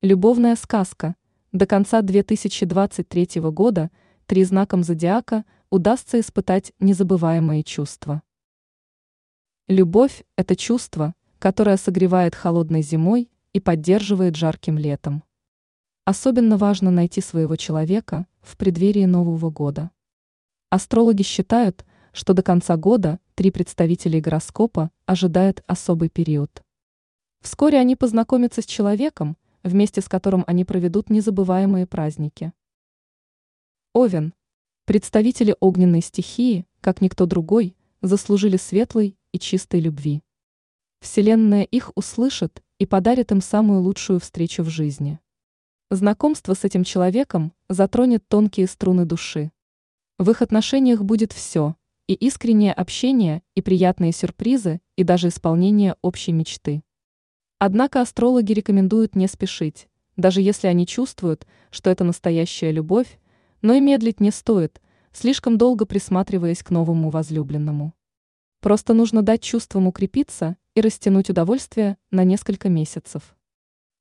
Любовная сказка. До конца 2023 года три знаком зодиака удастся испытать незабываемые чувства. Любовь – это чувство, которое согревает холодной зимой и поддерживает жарким летом. Особенно важно найти своего человека в преддверии Нового года. Астрологи считают, что до конца года три представителей гороскопа ожидают особый период. Вскоре они познакомятся с человеком, вместе с которым они проведут незабываемые праздники. Овен. Представители огненной стихии, как никто другой, заслужили светлой и чистой любви. Вселенная их услышит и подарит им самую лучшую встречу в жизни. Знакомство с этим человеком затронет тонкие струны души. В их отношениях будет все – и искреннее общение, и приятные сюрпризы, и даже исполнение общей мечты. Однако астрологи рекомендуют не спешить, даже если они чувствуют, что это настоящая любовь, но и медлить не стоит, слишком долго присматриваясь к новому возлюбленному. Просто нужно дать чувствам укрепиться и растянуть удовольствие на несколько месяцев.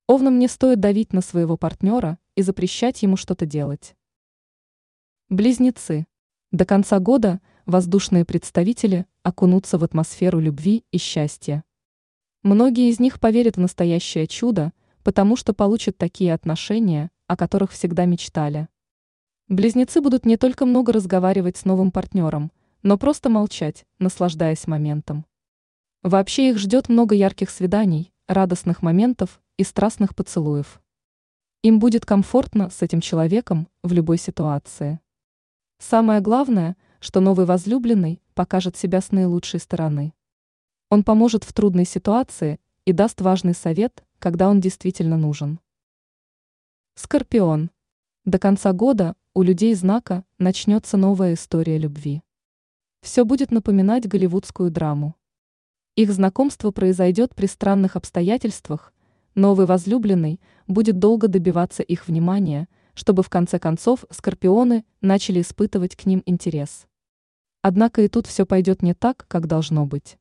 Овнам не стоит давить на своего партнера и запрещать ему что-то делать. Близнецы. До конца года воздушные представители окунутся в атмосферу любви и счастья. Многие из них поверят в настоящее чудо, потому что получат такие отношения, о которых всегда мечтали. Близнецы будут не только много разговаривать с новым партнером, но просто молчать, наслаждаясь моментом. Вообще их ждет много ярких свиданий, радостных моментов и страстных поцелуев. Им будет комфортно с этим человеком в любой ситуации. Самое главное, что новый возлюбленный покажет себя с наилучшей стороны. Он поможет в трудной ситуации и даст важный совет, когда он действительно нужен. Скорпион. До конца года у людей знака начнется новая история любви. Все будет напоминать голливудскую драму. Их знакомство произойдет при странных обстоятельствах, новый возлюбленный будет долго добиваться их внимания, чтобы в конце концов скорпионы начали испытывать к ним интерес. Однако и тут все пойдет не так, как должно быть.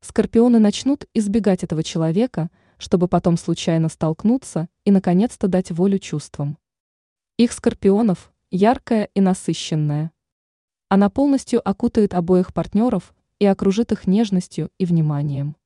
Скорпионы начнут избегать этого человека, чтобы потом случайно столкнуться и наконец-то дать волю чувствам. Их скорпионов яркая и насыщенная. Она полностью окутает обоих партнеров и окружит их нежностью и вниманием.